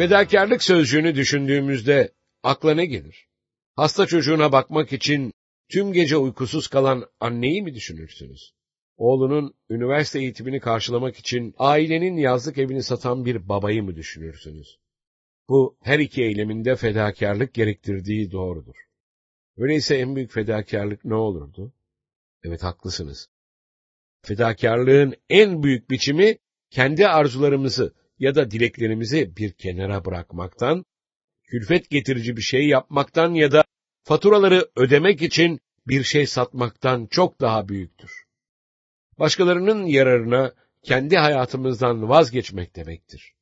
Fedakarlık sözcüğünü düşündüğümüzde akla ne gelir? Hasta çocuğuna bakmak için tüm gece uykusuz kalan anneyi mi düşünürsünüz? Oğlunun üniversite eğitimini karşılamak için ailenin yazlık evini satan bir babayı mı düşünürsünüz? Bu her iki eyleminde fedakarlık gerektirdiği doğrudur. Öyleyse en büyük fedakarlık ne olurdu? Evet haklısınız. Fedakarlığın en büyük biçimi kendi arzularımızı ya da dileklerimizi bir kenara bırakmaktan, külfet getirici bir şey yapmaktan ya da faturaları ödemek için bir şey satmaktan çok daha büyüktür. Başkalarının yararına kendi hayatımızdan vazgeçmek demektir.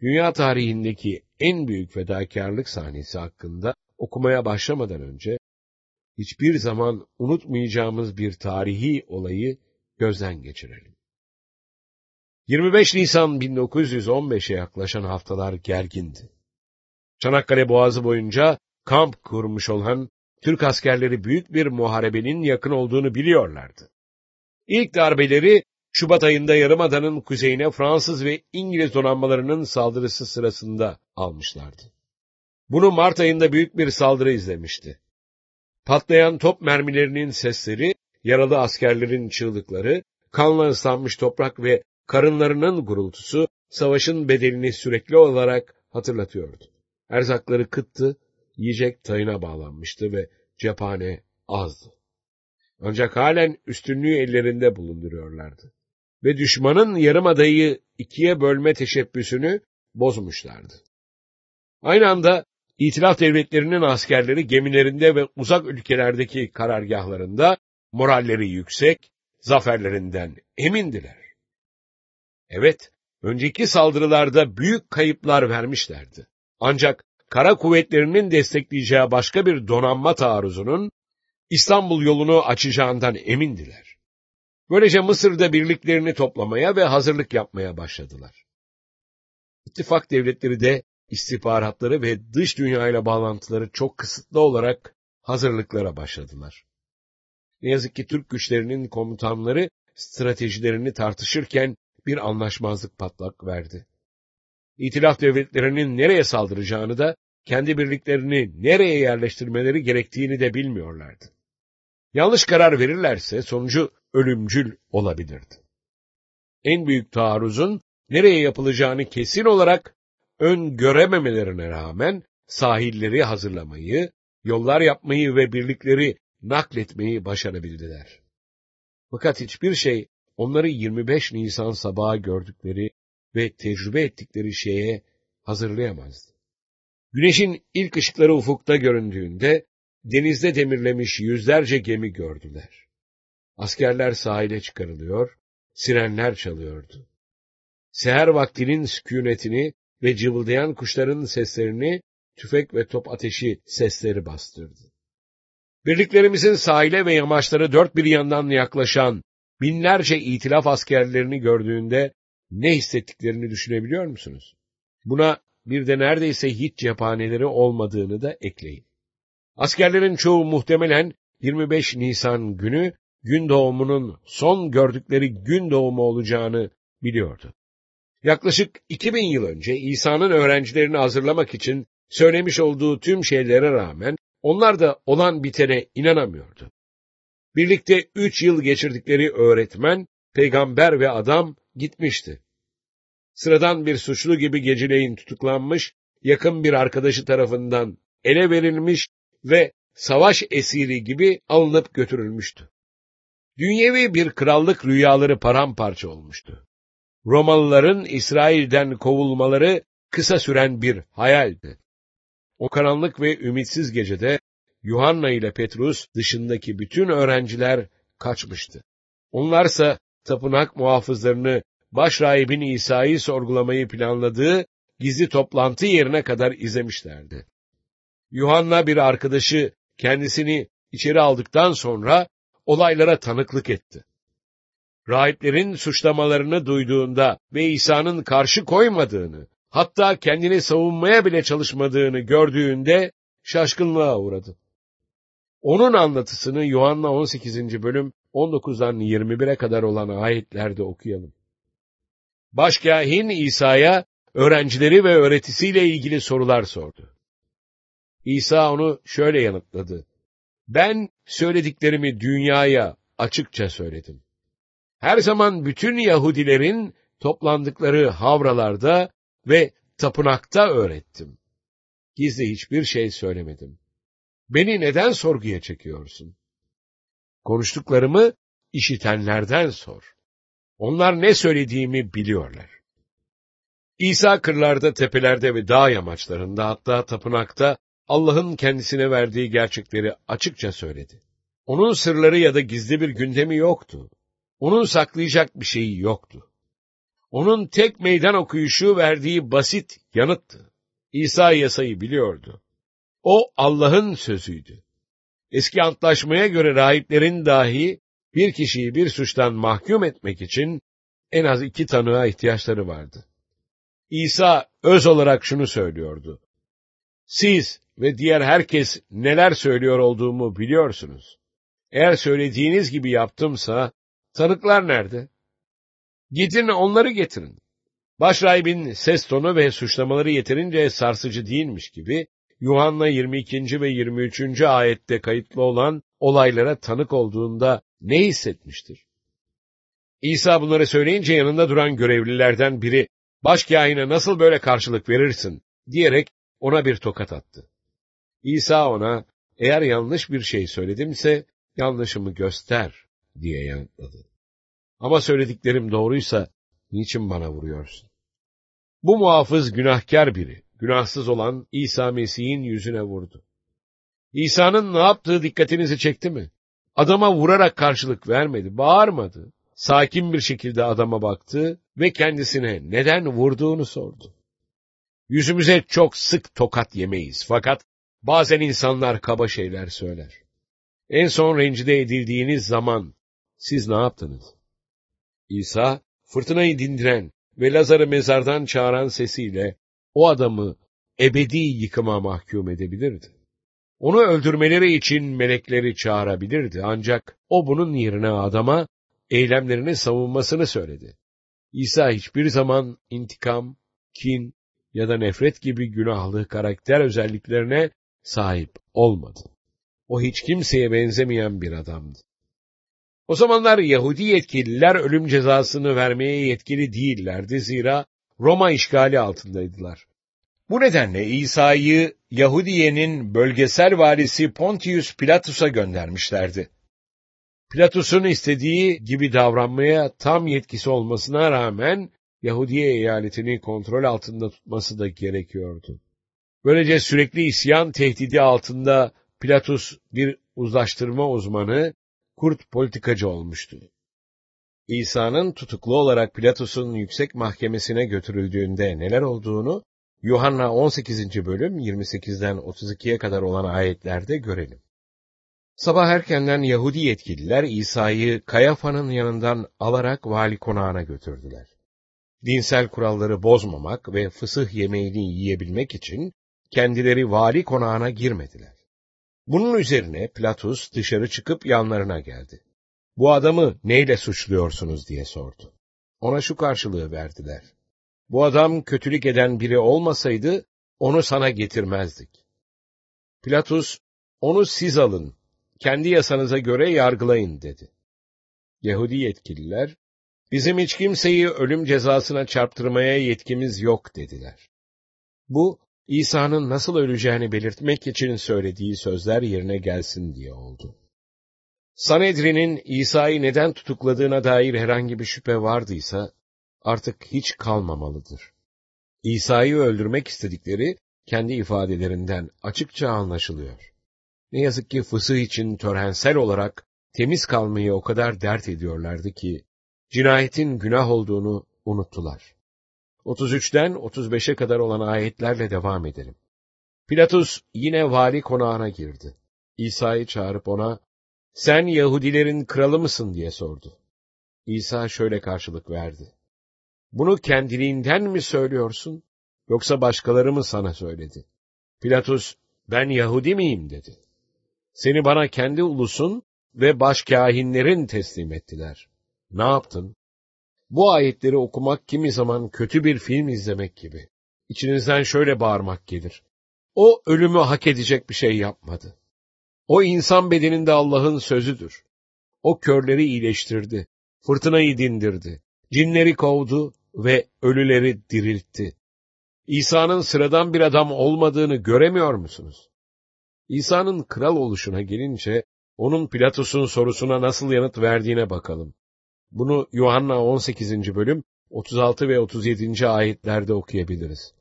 Dünya tarihindeki en büyük fedakarlık sahnesi hakkında okumaya başlamadan önce, hiçbir zaman unutmayacağımız bir tarihi olayı gözden geçirelim. 25 Nisan 1915'e yaklaşan haftalar gergindi. Çanakkale Boğazı boyunca kamp kurmuş olan Türk askerleri büyük bir muharebenin yakın olduğunu biliyorlardı. İlk darbeleri Şubat ayında Yarımada'nın kuzeyine Fransız ve İngiliz donanmalarının saldırısı sırasında almışlardı. Bunu Mart ayında büyük bir saldırı izlemişti. Patlayan top mermilerinin sesleri, yaralı askerlerin çığlıkları, kanla ıslanmış toprak ve karınlarının gurultusu savaşın bedelini sürekli olarak hatırlatıyordu. Erzakları kıttı, yiyecek tayına bağlanmıştı ve cephane azdı. Ancak halen üstünlüğü ellerinde bulunduruyorlardı. Ve düşmanın yarım adayı ikiye bölme teşebbüsünü bozmuşlardı. Aynı anda İtilaf devletlerinin askerleri gemilerinde ve uzak ülkelerdeki karargahlarında moralleri yüksek, zaferlerinden emindiler. Evet, önceki saldırılarda büyük kayıplar vermişlerdi. Ancak kara kuvvetlerinin destekleyeceği başka bir donanma taarruzunun İstanbul yolunu açacağından emindiler. Böylece Mısır'da birliklerini toplamaya ve hazırlık yapmaya başladılar. İttifak devletleri de istihbaratları ve dış dünyayla bağlantıları çok kısıtlı olarak hazırlıklara başladılar. Ne yazık ki Türk güçlerinin komutanları stratejilerini tartışırken bir anlaşmazlık patlak verdi. İtilaf devletlerinin nereye saldıracağını da kendi birliklerini nereye yerleştirmeleri gerektiğini de bilmiyorlardı. Yanlış karar verirlerse sonucu ölümcül olabilirdi. En büyük taarruzun nereye yapılacağını kesin olarak öngörememelerine rağmen sahilleri hazırlamayı, yollar yapmayı ve birlikleri nakletmeyi başarabildiler. Fakat hiçbir şey onları 25 Nisan sabahı gördükleri ve tecrübe ettikleri şeye hazırlayamazdı. Güneşin ilk ışıkları ufukta göründüğünde denizde demirlemiş yüzlerce gemi gördüler. Askerler sahile çıkarılıyor, sirenler çalıyordu. Seher vaktinin sükunetini ve cıvıldayan kuşların seslerini tüfek ve top ateşi sesleri bastırdı. Birliklerimizin sahile ve yamaçları dört bir yandan yaklaşan binlerce itilaf askerlerini gördüğünde ne hissettiklerini düşünebiliyor musunuz? Buna bir de neredeyse hiç cephaneleri olmadığını da ekleyin. Askerlerin çoğu muhtemelen 25 Nisan günü gün doğumunun son gördükleri gün doğumu olacağını biliyordu. Yaklaşık 2000 yıl önce İsa'nın öğrencilerini hazırlamak için söylemiş olduğu tüm şeylere rağmen onlar da olan bitene inanamıyordu. Birlikte üç yıl geçirdikleri öğretmen, peygamber ve adam gitmişti. Sıradan bir suçlu gibi geceleyin tutuklanmış, yakın bir arkadaşı tarafından ele verilmiş ve savaş esiri gibi alınıp götürülmüştü. Dünyevi bir krallık rüyaları paramparça olmuştu. Romalıların İsrail'den kovulmaları kısa süren bir hayaldi. O karanlık ve ümitsiz gecede Yuhanna ile Petrus dışındaki bütün öğrenciler kaçmıştı. Onlarsa tapınak muhafızlarını başrahibin İsa'yı sorgulamayı planladığı gizli toplantı yerine kadar izlemişlerdi. Yuhanna bir arkadaşı kendisini içeri aldıktan sonra olaylara tanıklık etti. Rahiplerin suçlamalarını duyduğunda ve İsa'nın karşı koymadığını, hatta kendini savunmaya bile çalışmadığını gördüğünde şaşkınlığa uğradı. Onun anlatısını Yuhanna 18. bölüm 19'dan 21'e kadar olan ayetlerde okuyalım. Başkâhin İsa'ya öğrencileri ve öğretisiyle ilgili sorular sordu. İsa onu şöyle yanıtladı. Ben söylediklerimi dünyaya açıkça söyledim. Her zaman bütün Yahudilerin toplandıkları havralarda ve tapınakta öğrettim. Gizli hiçbir şey söylemedim. Beni neden sorguya çekiyorsun? Konuştuklarımı işitenlerden sor. Onlar ne söylediğimi biliyorlar. İsa kırlarda, tepelerde ve dağ yamaçlarında hatta tapınakta Allah'ın kendisine verdiği gerçekleri açıkça söyledi. Onun sırları ya da gizli bir gündemi yoktu. Onun saklayacak bir şeyi yoktu. Onun tek meydan okuyuşu verdiği basit yanıttı. İsa yasayı biliyordu. O Allah'ın sözüydü. Eski antlaşmaya göre rahiplerin dahi bir kişiyi bir suçtan mahkum etmek için en az iki tanığa ihtiyaçları vardı. İsa öz olarak şunu söylüyordu. Siz ve diğer herkes neler söylüyor olduğumu biliyorsunuz. Eğer söylediğiniz gibi yaptımsa, tanıklar nerede? Gidin onları getirin. Başrahibin ses tonu ve suçlamaları yeterince sarsıcı değilmiş gibi, Yuhanna 22. ve 23. ayette kayıtlı olan olaylara tanık olduğunda ne hissetmiştir? İsa bunları söyleyince yanında duran görevlilerden biri, başkâhine nasıl böyle karşılık verirsin, diyerek ona bir tokat attı. İsa ona, eğer yanlış bir şey söyledimse, yanlışımı göster, diye yanıtladı. Ama söylediklerim doğruysa, niçin bana vuruyorsun? Bu muhafız günahkar biri, günahsız olan İsa Mesih'in yüzüne vurdu. İsa'nın ne yaptığı dikkatinizi çekti mi? Adama vurarak karşılık vermedi, bağırmadı. Sakin bir şekilde adama baktı ve kendisine neden vurduğunu sordu. Yüzümüze çok sık tokat yemeyiz fakat bazen insanlar kaba şeyler söyler. En son rencide edildiğiniz zaman siz ne yaptınız? İsa, fırtınayı dindiren ve Lazar'ı mezardan çağıran sesiyle o adamı ebedi yıkıma mahkum edebilirdi. Onu öldürmeleri için melekleri çağırabilirdi ancak o bunun yerine adama eylemlerini savunmasını söyledi. İsa hiçbir zaman intikam, kin ya da nefret gibi günahlı karakter özelliklerine sahip olmadı. O hiç kimseye benzemeyen bir adamdı. O zamanlar Yahudi yetkililer ölüm cezasını vermeye yetkili değillerdi zira Roma işgali altındaydılar. Bu nedenle İsa'yı Yahudiye'nin bölgesel valisi Pontius Pilatus'a göndermişlerdi. Pilatus'un istediği gibi davranmaya tam yetkisi olmasına rağmen Yahudiye eyaletini kontrol altında tutması da gerekiyordu. Böylece sürekli isyan tehdidi altında Pilatus bir uzlaştırma uzmanı, kurt politikacı olmuştu. İsa'nın tutuklu olarak Pilatus'un yüksek mahkemesine götürüldüğünde neler olduğunu Yuhanna 18. bölüm 28'den 32'ye kadar olan ayetlerde görelim. Sabah erkenden Yahudi yetkililer İsa'yı Kayafa'nın yanından alarak vali konağına götürdüler. Dinsel kuralları bozmamak ve fısıh yemeğini yiyebilmek için kendileri vali konağına girmediler. Bunun üzerine Platus dışarı çıkıp yanlarına geldi. Bu adamı neyle suçluyorsunuz diye sordu. Ona şu karşılığı verdiler. Bu adam kötülük eden biri olmasaydı onu sana getirmezdik. Platus, onu siz alın, kendi yasanıza göre yargılayın dedi. Yahudi yetkililer, bizim hiç kimseyi ölüm cezasına çarptırmaya yetkimiz yok dediler. Bu, İsa'nın nasıl öleceğini belirtmek için söylediği sözler yerine gelsin diye oldu. Sanedrin'in İsa'yı neden tutukladığına dair herhangi bir şüphe vardıysa, artık hiç kalmamalıdır. İsa'yı öldürmek istedikleri, kendi ifadelerinden açıkça anlaşılıyor. Ne yazık ki fısıh için törensel olarak temiz kalmayı o kadar dert ediyorlardı ki, cinayetin günah olduğunu unuttular. 33'ten 35'e kadar olan ayetlerle devam edelim. Pilatus yine vali konağına girdi. İsa'yı çağırıp ona, sen Yahudilerin kralı mısın diye sordu. İsa şöyle karşılık verdi. Bunu kendiliğinden mi söylüyorsun, yoksa başkaları mı sana söyledi? Pilatus, ben Yahudi miyim dedi. Seni bana kendi ulusun ve başkâhinlerin teslim ettiler. Ne yaptın? Bu ayetleri okumak kimi zaman kötü bir film izlemek gibi. İçinizden şöyle bağırmak gelir. O ölümü hak edecek bir şey yapmadı. O insan bedeninde Allah'ın sözüdür. O körleri iyileştirdi, fırtınayı dindirdi, cinleri kovdu ve ölüleri diriltti. İsa'nın sıradan bir adam olmadığını göremiyor musunuz? İsa'nın kral oluşuna gelince, onun Pilatus'un sorusuna nasıl yanıt verdiğine bakalım. Bunu Yuhanna 18. bölüm 36 ve 37. ayetlerde okuyabiliriz.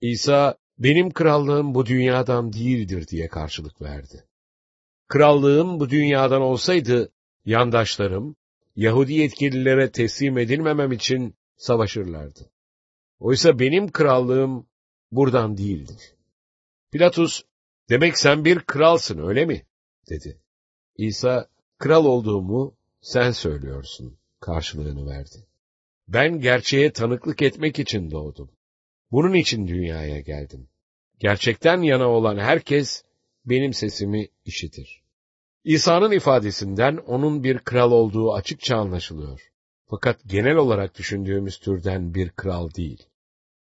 İsa, benim krallığım bu dünyadan değildir diye karşılık verdi. Krallığım bu dünyadan olsaydı, yandaşlarım, Yahudi yetkililere teslim edilmemem için savaşırlardı. Oysa benim krallığım buradan değildir. Pilatus, demek sen bir kralsın öyle mi? dedi. İsa, kral olduğumu sen söylüyorsun karşılığını verdi. Ben gerçeğe tanıklık etmek için doğdum. Bunun için dünyaya geldim. Gerçekten yana olan herkes benim sesimi işitir. İsa'nın ifadesinden onun bir kral olduğu açıkça anlaşılıyor. Fakat genel olarak düşündüğümüz türden bir kral değil.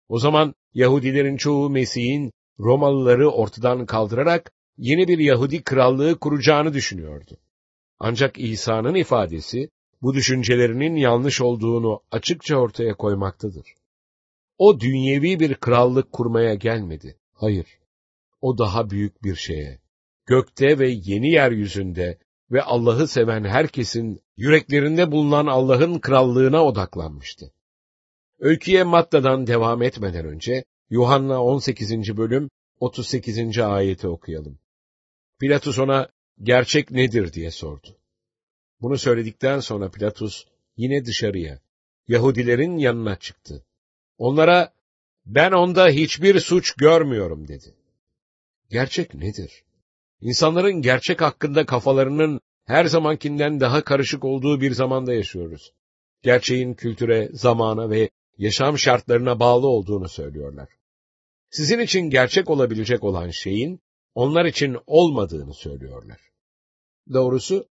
O zaman Yahudilerin çoğu Mesih'in Romalıları ortadan kaldırarak yeni bir Yahudi krallığı kuracağını düşünüyordu. Ancak İsa'nın ifadesi bu düşüncelerinin yanlış olduğunu açıkça ortaya koymaktadır. O dünyevi bir krallık kurmaya gelmedi. Hayır. O daha büyük bir şeye, gökte ve yeni yeryüzünde ve Allah'ı seven herkesin yüreklerinde bulunan Allah'ın krallığına odaklanmıştı. Öyküye Matta'dan devam etmeden önce Yuhanna 18. bölüm 38. ayeti okuyalım. Pilatus ona gerçek nedir diye sordu. Bunu söyledikten sonra Pilatus yine dışarıya, Yahudilerin yanına çıktı. Onlara, ben onda hiçbir suç görmüyorum dedi. Gerçek nedir? İnsanların gerçek hakkında kafalarının her zamankinden daha karışık olduğu bir zamanda yaşıyoruz. Gerçeğin kültüre, zamana ve yaşam şartlarına bağlı olduğunu söylüyorlar. Sizin için gerçek olabilecek olan şeyin, onlar için olmadığını söylüyorlar. Doğrusu,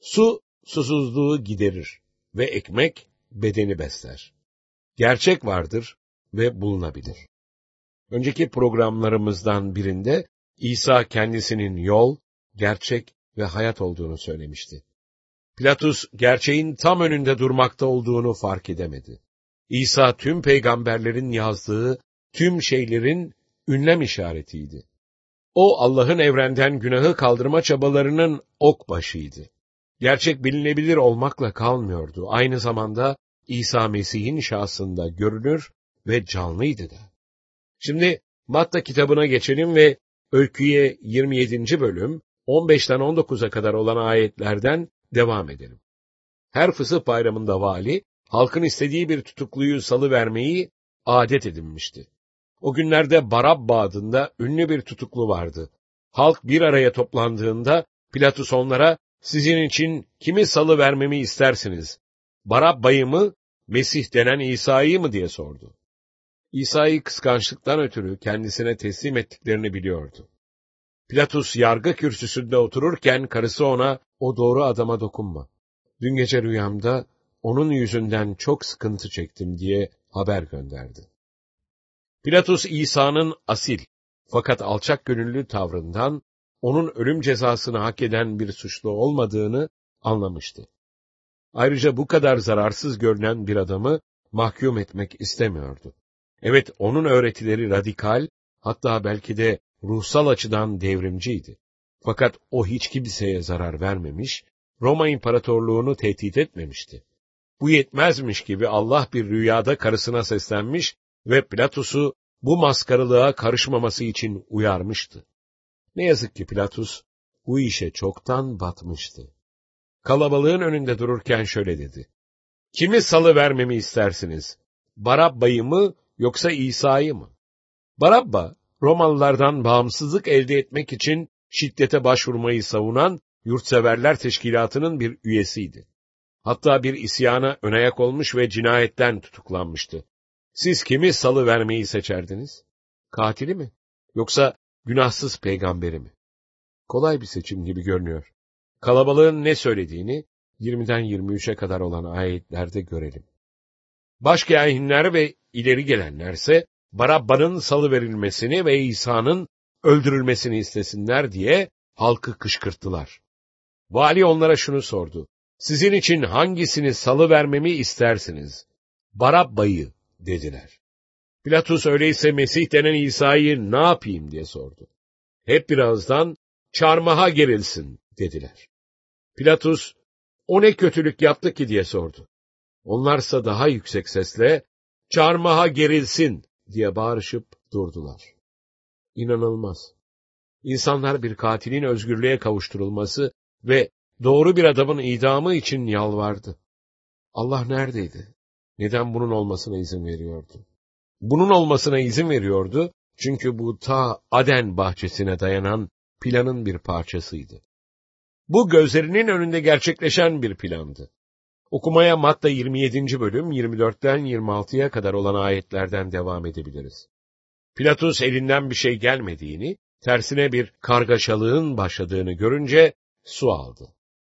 su susuzluğu giderir ve ekmek bedeni besler. Gerçek vardır ve bulunabilir. Önceki programlarımızdan birinde İsa kendisinin yol, gerçek ve hayat olduğunu söylemişti. Pilatus gerçeğin tam önünde durmakta olduğunu fark edemedi. İsa tüm peygamberlerin yazdığı tüm şeylerin ünlem işaretiydi. O Allah'ın evrenden günahı kaldırma çabalarının ok başıydı. Gerçek bilinebilir olmakla kalmıyordu. Aynı zamanda İsa Mesih'in şahsında görünür ve canlıydı da. Şimdi Matta kitabına geçelim ve öyküye 27. bölüm 15'ten 19'a kadar olan ayetlerden devam edelim. Her fısıh bayramında vali, halkın istediği bir tutukluyu salı vermeyi adet edinmişti. O günlerde Barabba adında ünlü bir tutuklu vardı. Halk bir araya toplandığında Pilatus onlara sizin için kimi salı vermemi istersiniz? Barabba'yı mı, Mesih denen İsa'yı mı diye sordu. İsa'yı kıskançlıktan ötürü kendisine teslim ettiklerini biliyordu. Pilatus yargı kürsüsünde otururken karısı ona, o doğru adama dokunma. Dün gece rüyamda onun yüzünden çok sıkıntı çektim diye haber gönderdi. Pilatus İsa'nın asil fakat alçak gönüllü tavrından onun ölüm cezasını hak eden bir suçlu olmadığını anlamıştı. Ayrıca bu kadar zararsız görünen bir adamı mahkum etmek istemiyordu. Evet, onun öğretileri radikal, hatta belki de ruhsal açıdan devrimciydi. Fakat o hiç kimseye zarar vermemiş, Roma İmparatorluğunu tehdit etmemişti. Bu yetmezmiş gibi Allah bir rüyada karısına seslenmiş ve Platus'u bu maskarılığa karışmaması için uyarmıştı. Ne yazık ki Pilatus bu işe çoktan batmıştı. Kalabalığın önünde dururken şöyle dedi. Kimi salı vermemi istersiniz? Barabba'yı mı yoksa İsa'yı mı? Barabba, Romalılardan bağımsızlık elde etmek için şiddete başvurmayı savunan yurtseverler teşkilatının bir üyesiydi. Hatta bir isyana önayak olmuş ve cinayetten tutuklanmıştı. Siz kimi salı vermeyi seçerdiniz? Katili mi? Yoksa günahsız peygamberi mi? Kolay bir seçim gibi görünüyor. Kalabalığın ne söylediğini 20'den 23'e kadar olan ayetlerde görelim. Başkâhinler ve ileri gelenlerse Barabba'nın salı verilmesini ve İsa'nın öldürülmesini istesinler diye halkı kışkırttılar. Vali onlara şunu sordu. Sizin için hangisini salı vermemi istersiniz? Barabba'yı dediler. Pilatus öyleyse Mesih denen İsa'yı ne yapayım diye sordu. Hep birazdan çarmıha gerilsin dediler. Pilatus o ne kötülük yaptı ki diye sordu. Onlarsa daha yüksek sesle çarmıha gerilsin diye bağırışıp durdular. İnanılmaz. İnsanlar bir katilin özgürlüğe kavuşturulması ve doğru bir adamın idamı için yalvardı. Allah neredeydi? Neden bunun olmasına izin veriyordu? Bunun olmasına izin veriyordu çünkü bu ta Aden bahçesine dayanan planın bir parçasıydı. Bu gözlerinin önünde gerçekleşen bir plandı. Okumaya Matta 27. bölüm 24'ten 26'ya kadar olan ayetlerden devam edebiliriz. Pilatus elinden bir şey gelmediğini, tersine bir kargaşalığın başladığını görünce su aldı.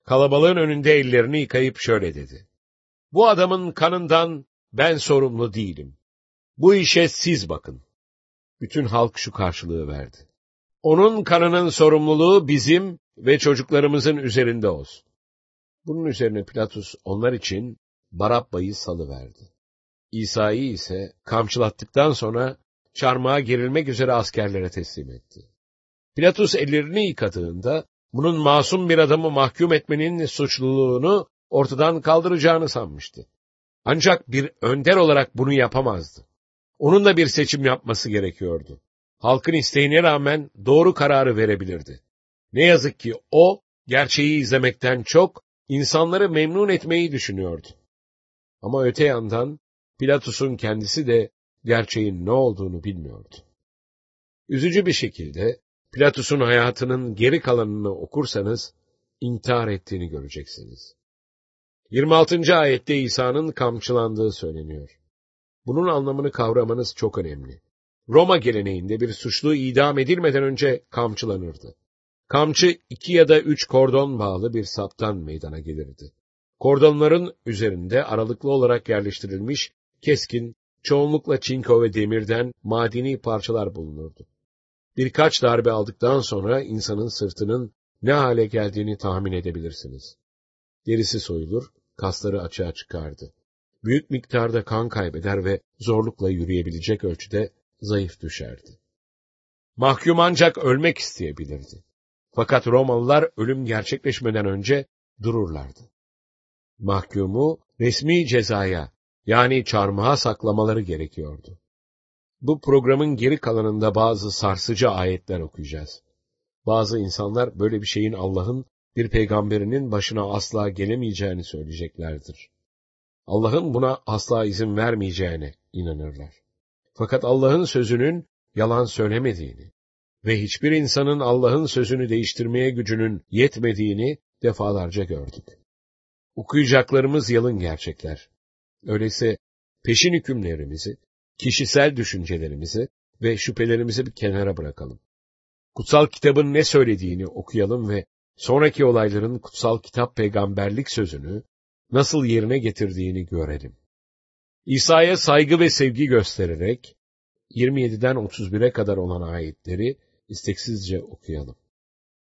Kalabalığın önünde ellerini yıkayıp şöyle dedi. Bu adamın kanından ben sorumlu değilim. Bu işe siz bakın. Bütün halk şu karşılığı verdi. Onun kanının sorumluluğu bizim ve çocuklarımızın üzerinde olsun. Bunun üzerine Pilatus onlar için Barabba'yı salıverdi. İsa'yı ise kamçılattıktan sonra çarmıha gerilmek üzere askerlere teslim etti. Pilatus ellerini yıkadığında bunun masum bir adamı mahkum etmenin suçluluğunu ortadan kaldıracağını sanmıştı. Ancak bir önder olarak bunu yapamazdı. Onun da bir seçim yapması gerekiyordu. Halkın isteğine rağmen doğru kararı verebilirdi. Ne yazık ki o, gerçeği izlemekten çok, insanları memnun etmeyi düşünüyordu. Ama öte yandan, Pilatus'un kendisi de gerçeğin ne olduğunu bilmiyordu. Üzücü bir şekilde, Pilatus'un hayatının geri kalanını okursanız, intihar ettiğini göreceksiniz. 26. ayette İsa'nın kamçılandığı söyleniyor. Bunun anlamını kavramanız çok önemli. Roma geleneğinde bir suçlu idam edilmeden önce kamçılanırdı. Kamçı iki ya da üç kordon bağlı bir saptan meydana gelirdi. Kordonların üzerinde aralıklı olarak yerleştirilmiş keskin, çoğunlukla çinko ve demirden madeni parçalar bulunurdu. Birkaç darbe aldıktan sonra insanın sırtının ne hale geldiğini tahmin edebilirsiniz. Derisi soyulur, kasları açığa çıkardı. Büyük miktarda kan kaybeder ve zorlukla yürüyebilecek ölçüde zayıf düşerdi. Mahkum ancak ölmek isteyebilirdi. Fakat Romalılar ölüm gerçekleşmeden önce dururlardı. Mahkumu resmi cezaya yani çarmıha saklamaları gerekiyordu. Bu programın geri kalanında bazı sarsıcı ayetler okuyacağız. Bazı insanlar böyle bir şeyin Allah'ın bir peygamberinin başına asla gelemeyeceğini söyleyeceklerdir. Allah'ın buna asla izin vermeyeceğine inanırlar. Fakat Allah'ın sözünün yalan söylemediğini ve hiçbir insanın Allah'ın sözünü değiştirmeye gücünün yetmediğini defalarca gördük. Okuyacaklarımız yalın gerçekler. Öyleyse peşin hükümlerimizi, kişisel düşüncelerimizi ve şüphelerimizi bir kenara bırakalım. Kutsal kitabın ne söylediğini okuyalım ve sonraki olayların kutsal kitap peygamberlik sözünü nasıl yerine getirdiğini görelim. İsa'ya saygı ve sevgi göstererek 27'den 31'e kadar olan ayetleri isteksizce okuyalım.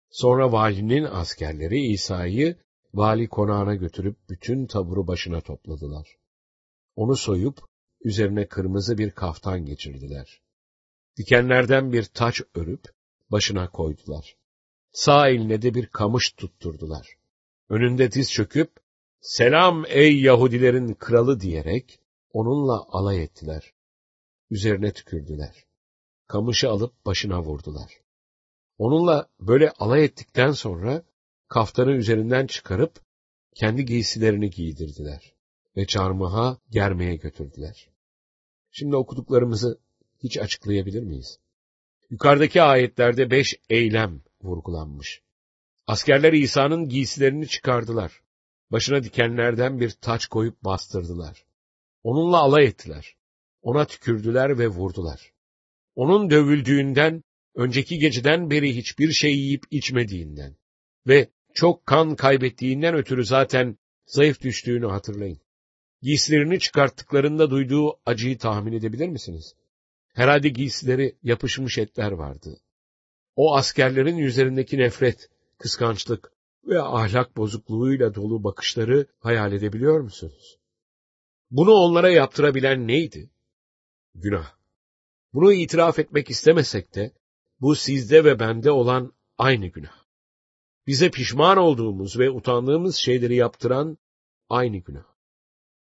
Sonra valinin askerleri İsa'yı vali konağına götürüp bütün taburu başına topladılar. Onu soyup üzerine kırmızı bir kaftan geçirdiler. Dikenlerden bir taç örüp başına koydular. Sağ eline de bir kamış tutturdular. Önünde diz çöküp, selam ey Yahudilerin kralı diyerek onunla alay ettiler. Üzerine tükürdüler. Kamışı alıp başına vurdular. Onunla böyle alay ettikten sonra kaftanı üzerinden çıkarıp kendi giysilerini giydirdiler. ve çarmıha germeye götürdüler. Şimdi okuduklarımızı hiç açıklayabilir miyiz? Yukarıdaki ayetlerde beş eylem vurgulanmış. Askerler İsa'nın giysilerini çıkardılar. Başına dikenlerden bir taç koyup bastırdılar. Onunla alay ettiler. Ona tükürdüler ve vurdular. Onun dövüldüğünden, önceki geceden beri hiçbir şey yiyip içmediğinden ve çok kan kaybettiğinden ötürü zaten zayıf düştüğünü hatırlayın. Giysilerini çıkarttıklarında duyduğu acıyı tahmin edebilir misiniz? Herhalde giysileri yapışmış etler vardı. O askerlerin üzerindeki nefret, kıskançlık ve ahlak bozukluğuyla dolu bakışları hayal edebiliyor musunuz? Bunu onlara yaptırabilen neydi? Günah. Bunu itiraf etmek istemesek de, bu sizde ve bende olan aynı günah. Bize pişman olduğumuz ve utandığımız şeyleri yaptıran aynı günah.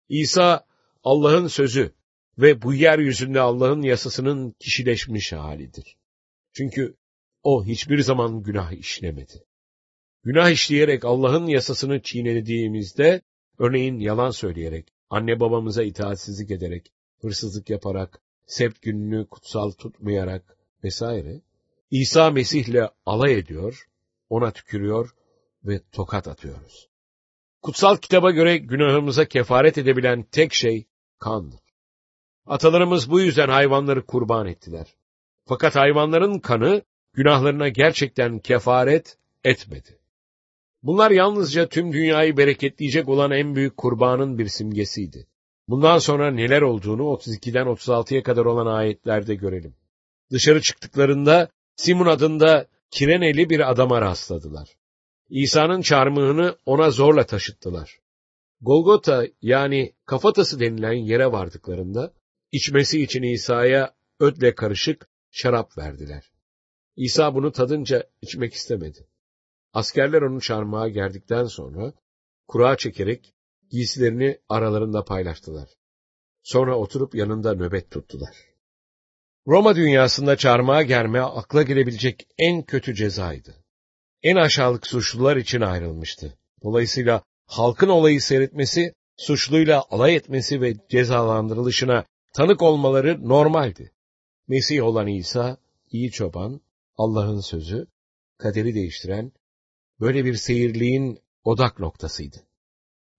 İsa, Allah'ın sözü ve bu yeryüzünde Allah'ın yasasının kişileşmiş halidir. Çünkü o hiçbir zaman günah işlemedi. Günah işleyerek Allah'ın yasasını çiğnediğimizde, örneğin yalan söyleyerek, anne babamıza itaatsizlik ederek, hırsızlık yaparak, sept gününü kutsal tutmayarak vesaire, İsa Mesih'le alay ediyor, ona tükürüyor ve tokat atıyoruz. Kutsal kitaba göre günahımıza kefaret edebilen tek şey kandır. Atalarımız bu yüzden hayvanları kurban ettiler. Fakat hayvanların kanı günahlarına gerçekten kefaret etmedi. Bunlar yalnızca tüm dünyayı bereketleyecek olan en büyük kurbanın bir simgesiydi. Bundan sonra neler olduğunu 32'den 36'ya kadar olan ayetlerde görelim. Dışarı çıktıklarında Simon adında Kireneli bir adama rastladılar. İsa'nın çarmıhını ona zorla taşıttılar. Golgota yani kafatası denilen yere vardıklarında içmesi için İsa'ya ödle karışık şarap verdiler. İsa bunu tadınca içmek istemedi. Askerler onu çarmıha gerdikten sonra kura çekerek giysilerini aralarında paylaştılar. Sonra oturup yanında nöbet tuttular. Roma dünyasında çarmıha germe akla gelebilecek en kötü cezaydı. En aşağılık suçlular için ayrılmıştı. Dolayısıyla halkın olayı seyretmesi, suçluyla alay etmesi ve cezalandırılışına tanık olmaları normaldi. Mesih olan İsa, iyi çoban, Allah'ın sözü, kaderi değiştiren, böyle bir seyirliğin odak noktasıydı.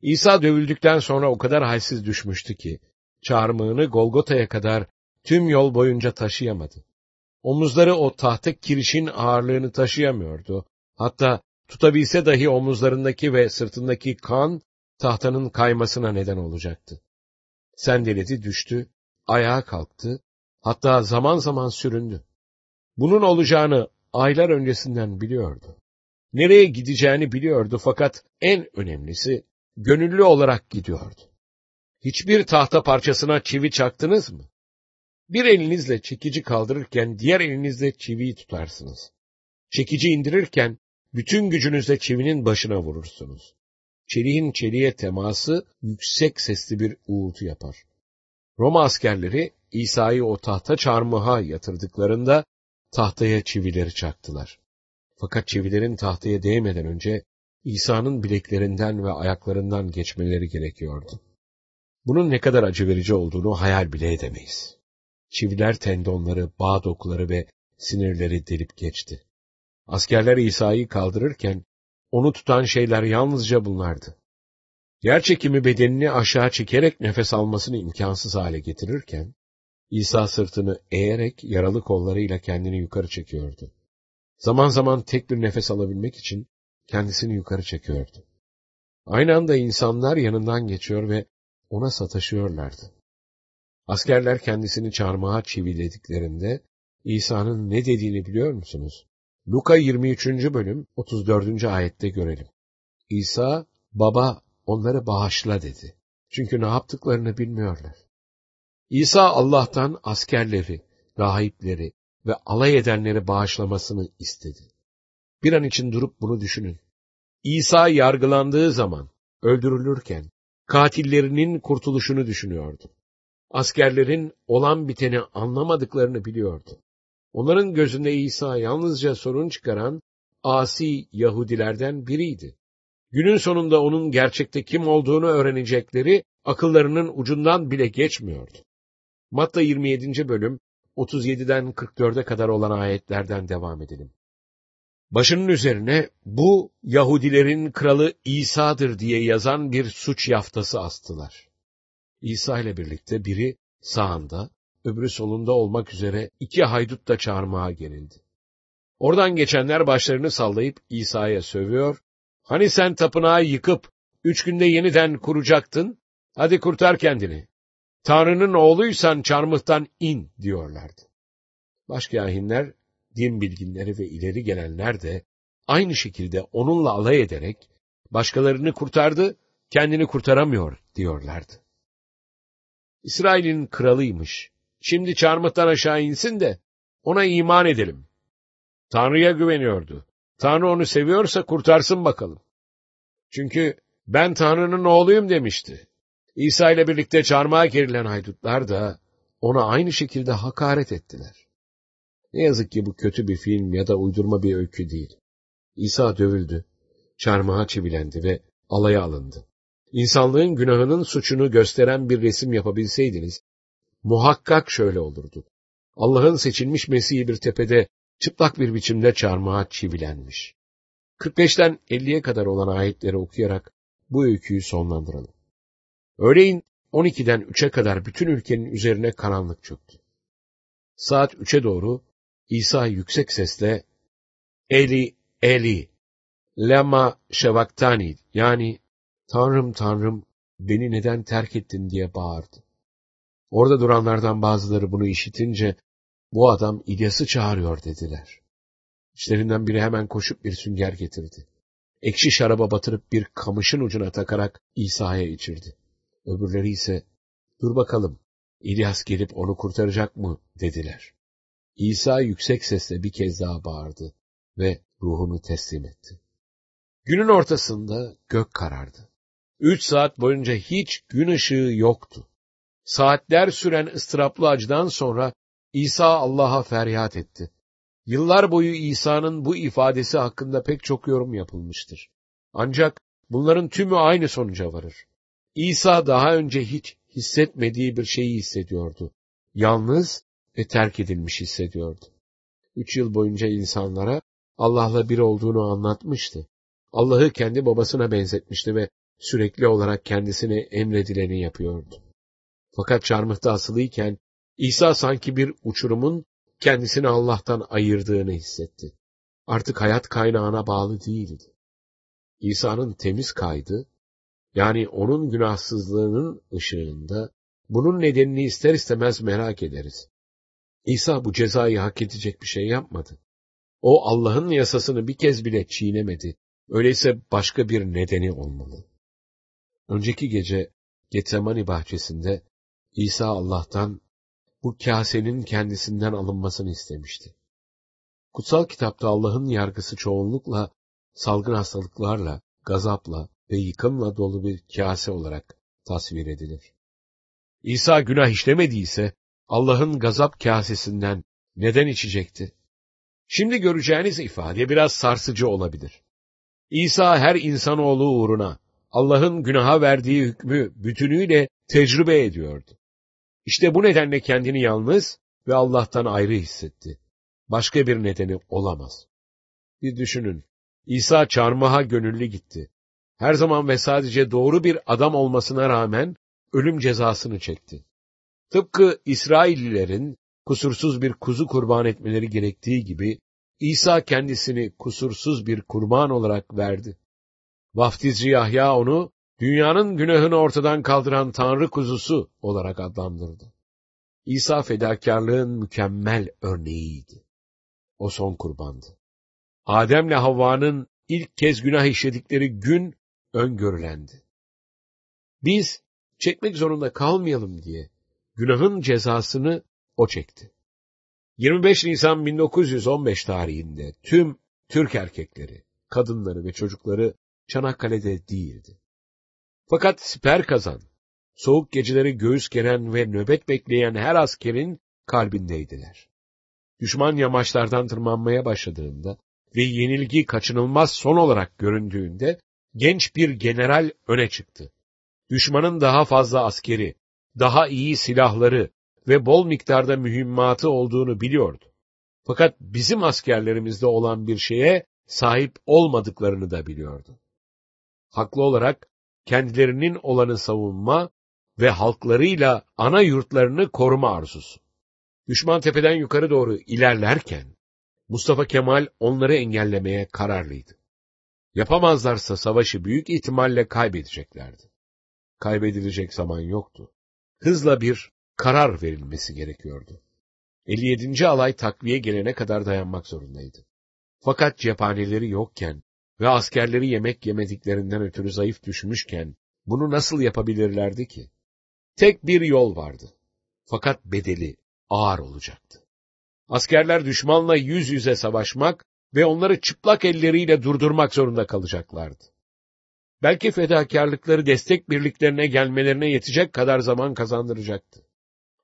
İsa dövüldükten sonra o kadar halsiz düşmüştü ki, çarmığını Golgota'ya kadar tüm yol boyunca taşıyamadı. Omuzları o tahta kirişin ağırlığını taşıyamıyordu. Hatta tutabilse dahi omuzlarındaki ve sırtındaki kan tahtanın kaymasına neden olacaktı. Sendeledi düştü, ayağa kalktı, hatta zaman zaman süründü. Bunun olacağını aylar öncesinden biliyordu. Nereye gideceğini biliyordu fakat en önemlisi gönüllü olarak gidiyordu. Hiçbir tahta parçasına çivi çaktınız mı? Bir elinizle çekici kaldırırken diğer elinizle çiviyi tutarsınız. Çekici indirirken bütün gücünüzle çivinin başına vurursunuz. Çeliğin çeliğe teması yüksek sesli bir uğultu yapar. Roma askerleri İsa'yı o tahta çarmıha yatırdıklarında tahtaya çivileri çaktılar. Fakat çivilerin tahtaya değmeden önce İsa'nın bileklerinden ve ayaklarından geçmeleri gerekiyordu. Bunun ne kadar acı verici olduğunu hayal bile edemeyiz. Çiviler tendonları, bağ dokuları ve sinirleri delip geçti. Askerler İsa'yı kaldırırken, onu tutan şeyler yalnızca bunlardı. Yer çekimi bedenini aşağı çekerek nefes almasını imkansız hale getirirken, İsa sırtını eğerek yaralı kollarıyla kendini yukarı çekiyordu. Zaman zaman tek bir nefes alabilmek için kendisini yukarı çekiyordu. Aynı anda insanlar yanından geçiyor ve ona sataşıyorlardı. Askerler kendisini çarmıha çivilediklerinde İsa'nın ne dediğini biliyor musunuz? Luka 23. bölüm 34. ayette görelim. İsa, baba onları bağışla dedi. Çünkü ne yaptıklarını bilmiyorlar. İsa Allah'tan askerleri, rahipleri ve alay edenleri bağışlamasını istedi. Bir an için durup bunu düşünün. İsa yargılandığı zaman, öldürülürken, katillerinin kurtuluşunu düşünüyordu. Askerlerin olan biteni anlamadıklarını biliyordu. Onların gözünde İsa yalnızca sorun çıkaran asi Yahudilerden biriydi. Günün sonunda onun gerçekte kim olduğunu öğrenecekleri akıllarının ucundan bile geçmiyordu. Matta 27. bölüm 37'den 44'e kadar olan ayetlerden devam edelim. Başının üzerine bu Yahudilerin kralı İsa'dır diye yazan bir suç yaftası astılar. İsa ile birlikte biri sağında, öbürü solunda olmak üzere iki haydut da çağırmaya gelildi. Oradan geçenler başlarını sallayıp İsa'ya sövüyor, hani sen tapınağı yıkıp üç günde yeniden kuracaktın, hadi kurtar kendini. Tanrı'nın oğluysan çarmıhtan in diyorlardı. Başkahinler, din bilginleri ve ileri gelenler de aynı şekilde onunla alay ederek başkalarını kurtardı, kendini kurtaramıyor diyorlardı. İsrail'in kralıymış. Şimdi çarmıhtan aşağı insin de ona iman edelim. Tanrı'ya güveniyordu. Tanrı onu seviyorsa kurtarsın bakalım. Çünkü ben Tanrı'nın oğluyum demişti. İsa ile birlikte çarmıha gerilen haydutlar da ona aynı şekilde hakaret ettiler. Ne yazık ki bu kötü bir film ya da uydurma bir öykü değil. İsa dövüldü, çarmıha çivilendi ve alaya alındı. İnsanlığın günahının suçunu gösteren bir resim yapabilseydiniz, muhakkak şöyle olurdu. Allah'ın seçilmiş Mesih'i bir tepede çıplak bir biçimde çarmıha çivilenmiş. 45'ten 50'ye kadar olan ayetleri okuyarak bu öyküyü sonlandıralım. Öğleyin 12'den 3'e kadar bütün ülkenin üzerine karanlık çöktü. Saat 3'e doğru İsa yüksek sesle Eli, Eli, lema şevaktani yani Tanrım Tanrım beni neden terk ettin diye bağırdı. Orada duranlardan bazıları bunu işitince bu adam İlyas'ı çağırıyor dediler. İçlerinden biri hemen koşup bir sünger getirdi. Ekşi şaraba batırıp bir kamışın ucuna takarak İsa'ya içirdi. Öbürleri ise dur bakalım İlyas gelip onu kurtaracak mı dediler. İsa yüksek sesle bir kez daha bağırdı ve ruhunu teslim etti. Günün ortasında gök karardı. Üç saat boyunca hiç gün ışığı yoktu. Saatler süren ıstıraplı acıdan sonra İsa Allah'a feryat etti. Yıllar boyu İsa'nın bu ifadesi hakkında pek çok yorum yapılmıştır. Ancak bunların tümü aynı sonuca varır. İsa daha önce hiç hissetmediği bir şeyi hissediyordu. Yalnız ve terk edilmiş hissediyordu. Üç yıl boyunca insanlara Allah'la bir olduğunu anlatmıştı. Allah'ı kendi babasına benzetmişti ve sürekli olarak kendisine emredileni yapıyordu. Fakat çarmıhta asılıyken İsa sanki bir uçurumun kendisini Allah'tan ayırdığını hissetti. Artık hayat kaynağına bağlı değildi. İsa'nın temiz kaydı, yani onun günahsızlığının ışığında bunun nedenini ister istemez merak ederiz. İsa bu cezayı hak edecek bir şey yapmadı. O Allah'ın yasasını bir kez bile çiğnemedi. Öyleyse başka bir nedeni olmalı. Önceki gece Getsemani bahçesinde İsa Allah'tan bu kasenin kendisinden alınmasını istemişti. Kutsal kitapta Allah'ın yargısı çoğunlukla salgın hastalıklarla, gazapla ve yıkımla dolu bir kase olarak tasvir edilir. İsa günah işlemediyse Allah'ın gazap kasesinden neden içecekti? Şimdi göreceğiniz ifade biraz sarsıcı olabilir. İsa her insanoğlu uğruna Allah'ın günaha verdiği hükmü bütünüyle tecrübe ediyordu. İşte bu nedenle kendini yalnız ve Allah'tan ayrı hissetti. Başka bir nedeni olamaz. Bir düşünün. İsa çarmıha gönüllü gitti. Her zaman ve sadece doğru bir adam olmasına rağmen ölüm cezasını çekti. Tıpkı İsraillilerin kusursuz bir kuzu kurban etmeleri gerektiği gibi İsa kendisini kusursuz bir kurban olarak verdi. Vaftizci Yahya onu dünyanın günahını ortadan kaldıran Tanrı kuzusu olarak adlandırdı. İsa fedakarlığın mükemmel örneğiydi. O son kurbandı. Adem'le Havva'nın ilk kez günah işledikleri gün öngörülendi. Biz çekmek zorunda kalmayalım diye günahın cezasını o çekti. 25 Nisan 1915 tarihinde tüm Türk erkekleri, kadınları ve çocukları Çanakkale'de değildi. Fakat siper kazan, soğuk geceleri göğüs geren ve nöbet bekleyen her askerin kalbindeydiler. Düşman yamaçlardan tırmanmaya başladığında ve yenilgi kaçınılmaz son olarak göründüğünde genç bir general öne çıktı. Düşmanın daha fazla askeri, daha iyi silahları ve bol miktarda mühimmatı olduğunu biliyordu. Fakat bizim askerlerimizde olan bir şeye sahip olmadıklarını da biliyordu. Haklı olarak kendilerinin olanı savunma ve halklarıyla ana yurtlarını koruma arzusu. Düşman tepeden yukarı doğru ilerlerken, Mustafa Kemal onları engellemeye kararlıydı. Yapamazlarsa savaşı büyük ihtimalle kaybedeceklerdi. Kaybedilecek zaman yoktu. Hızla bir karar verilmesi gerekiyordu. 57. alay takviye gelene kadar dayanmak zorundaydı. Fakat cephaneleri yokken ve askerleri yemek yemediklerinden ötürü zayıf düşmüşken bunu nasıl yapabilirlerdi ki? Tek bir yol vardı. Fakat bedeli ağır olacaktı. Askerler düşmanla yüz yüze savaşmak ve onları çıplak elleriyle durdurmak zorunda kalacaklardı. Belki fedakarlıkları destek birliklerine gelmelerine yetecek kadar zaman kazandıracaktı.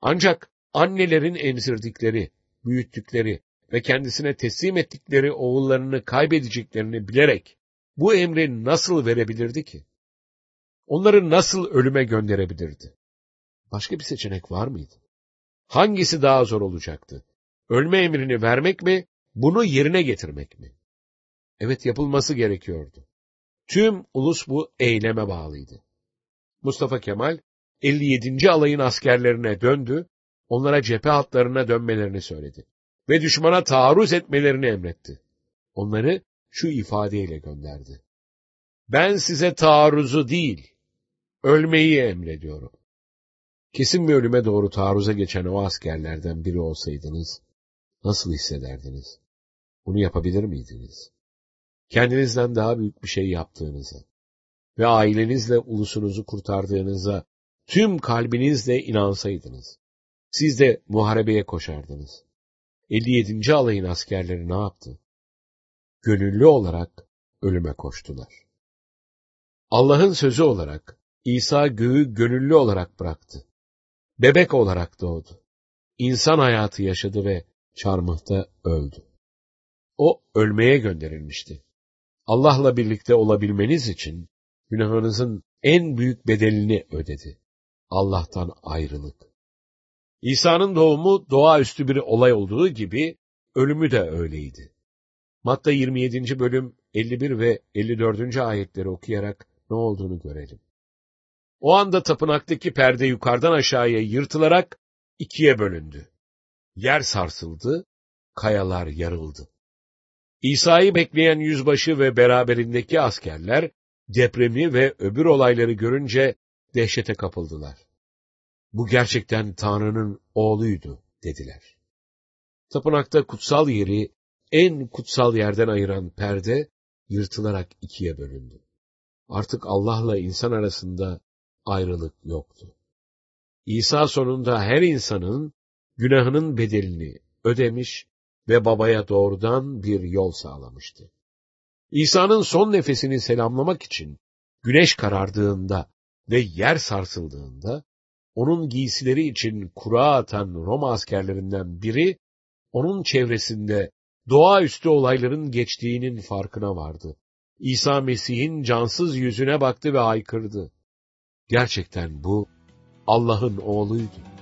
Ancak annelerin emzirdikleri, büyüttükleri ve kendisine teslim ettikleri oğullarını kaybedeceklerini bilerek bu emri nasıl verebilirdi ki? Onları nasıl ölüme gönderebilirdi? Başka bir seçenek var mıydı? Hangisi daha zor olacaktı? Ölme emrini vermek mi, bunu yerine getirmek mi? Evet yapılması gerekiyordu. Tüm ulus bu eyleme bağlıydı. Mustafa Kemal, 57. alayın askerlerine döndü, onlara cephe hatlarına dönmelerini söyledi ve düşmana taarruz etmelerini emretti. Onları şu ifadeyle gönderdi. Ben size taarruzu değil, ölmeyi emrediyorum. Kesin bir ölüme doğru taarruza geçen o askerlerden biri olsaydınız, nasıl hissederdiniz? Bunu yapabilir miydiniz? Kendinizden daha büyük bir şey yaptığınıza ve ailenizle ulusunuzu kurtardığınıza tüm kalbinizle inansaydınız, siz de muharebeye koşardınız. 57. alayın askerleri ne yaptı? Gönüllü olarak ölüme koştular. Allah'ın sözü olarak İsa göğü gönüllü olarak bıraktı. Bebek olarak doğdu. İnsan hayatı yaşadı ve çarmıhta öldü. O ölmeye gönderilmişti. Allah'la birlikte olabilmeniz için günahınızın en büyük bedelini ödedi. Allah'tan ayrılık. İsa'nın doğumu doğaüstü bir olay olduğu gibi ölümü de öyleydi. Matta 27. bölüm 51 ve 54. ayetleri okuyarak ne olduğunu görelim. O anda tapınaktaki perde yukarıdan aşağıya yırtılarak ikiye bölündü. Yer sarsıldı, kayalar yarıldı. İsa'yı bekleyen yüzbaşı ve beraberindeki askerler depremi ve öbür olayları görünce dehşete kapıldılar. Bu gerçekten Tanrı'nın oğluydu dediler. Tapınakta kutsal yeri en kutsal yerden ayıran perde yırtılarak ikiye bölündü. Artık Allah'la insan arasında ayrılık yoktu. İsa sonunda her insanın günahının bedelini ödemiş ve babaya doğrudan bir yol sağlamıştı. İsa'nın son nefesini selamlamak için güneş karardığında ve yer sarsıldığında, onun giysileri için kura atan Roma askerlerinden biri, onun çevresinde doğaüstü olayların geçtiğinin farkına vardı. İsa Mesih'in cansız yüzüne baktı ve aykırdı. Gerçekten bu Allah'ın oğluydu.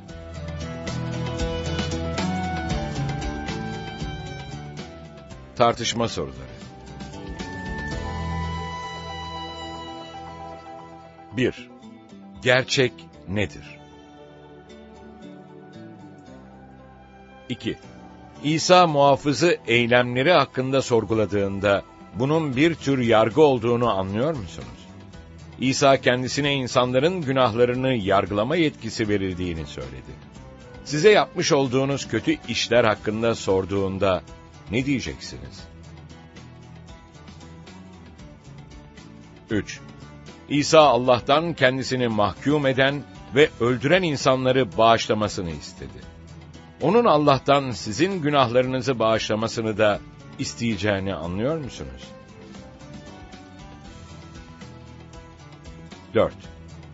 Tartışma soruları 1. Gerçek nedir? 2. İsa muhafızı eylemleri hakkında sorguladığında bunun bir tür yargı olduğunu anlıyor musunuz? İsa kendisine insanların günahlarını yargılama yetkisi verildiğini söyledi. Size yapmış olduğunuz kötü işler hakkında sorduğunda ne diyeceksiniz? 3. İsa Allah'tan kendisini mahkum eden ve öldüren insanları bağışlamasını istedi. Onun Allah'tan sizin günahlarınızı bağışlamasını da isteyeceğini anlıyor musunuz? 4.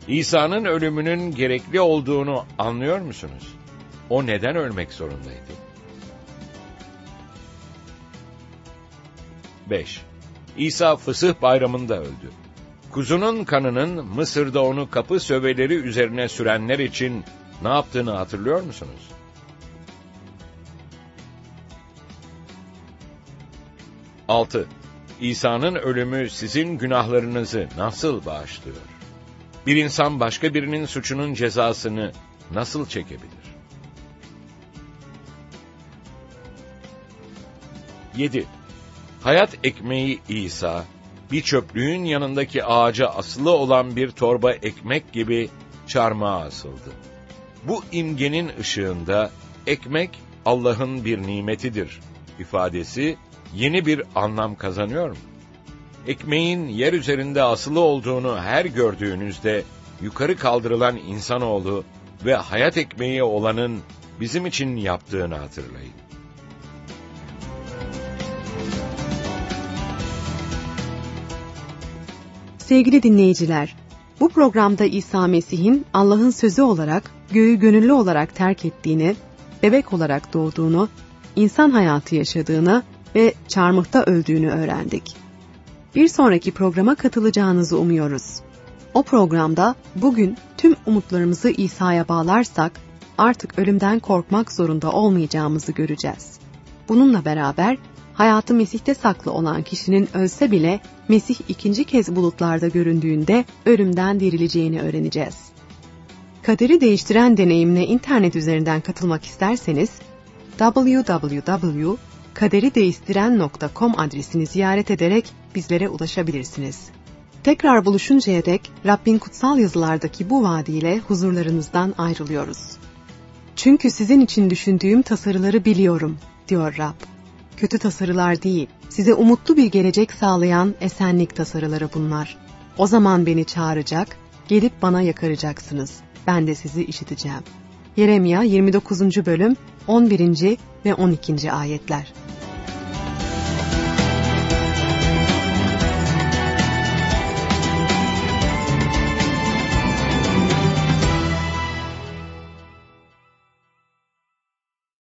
İsa'nın ölümünün gerekli olduğunu anlıyor musunuz? O neden ölmek zorundaydı? 5. İsa fısıh bayramında öldü. Kuzunun kanının Mısır'da onu kapı söveleri üzerine sürenler için ne yaptığını hatırlıyor musunuz? Altı. İsa'nın ölümü sizin günahlarınızı nasıl bağışlıyor? Bir insan başka birinin suçunun cezasını nasıl çekebilir? 7. Hayat ekmeği İsa, bir çöplüğün yanındaki ağaca asılı olan bir torba ekmek gibi çarmıha asıldı. Bu imgenin ışığında ekmek Allah'ın bir nimetidir ifadesi yeni bir anlam kazanıyor mu? Ekmeğin yer üzerinde asılı olduğunu her gördüğünüzde yukarı kaldırılan insanoğlu ve hayat ekmeği olanın bizim için yaptığını hatırlayın. Sevgili dinleyiciler, bu programda İsa Mesih'in Allah'ın sözü olarak göğü gönüllü olarak terk ettiğini, bebek olarak doğduğunu, insan hayatı yaşadığını ve çarmıhta öldüğünü öğrendik. Bir sonraki programa katılacağınızı umuyoruz. O programda bugün tüm umutlarımızı İsa'ya bağlarsak artık ölümden korkmak zorunda olmayacağımızı göreceğiz. Bununla beraber hayatı Mesih'te saklı olan kişinin ölse bile Mesih ikinci kez bulutlarda göründüğünde ölümden dirileceğini öğreneceğiz. Kaderi değiştiren deneyimine internet üzerinden katılmak isterseniz www.kaderideistiren.com adresini ziyaret ederek bizlere ulaşabilirsiniz. Tekrar buluşuncaya dek Rabbin kutsal yazılardaki bu vaadiyle huzurlarınızdan ayrılıyoruz. Çünkü sizin için düşündüğüm tasarıları biliyorum, diyor Rab. Kötü tasarılar değil, size umutlu bir gelecek sağlayan esenlik tasarıları bunlar. O zaman beni çağıracak, gelip bana yakaracaksınız. Ben de sizi işiteceğim. Yeremya 29. bölüm 11. ve 12. ayetler.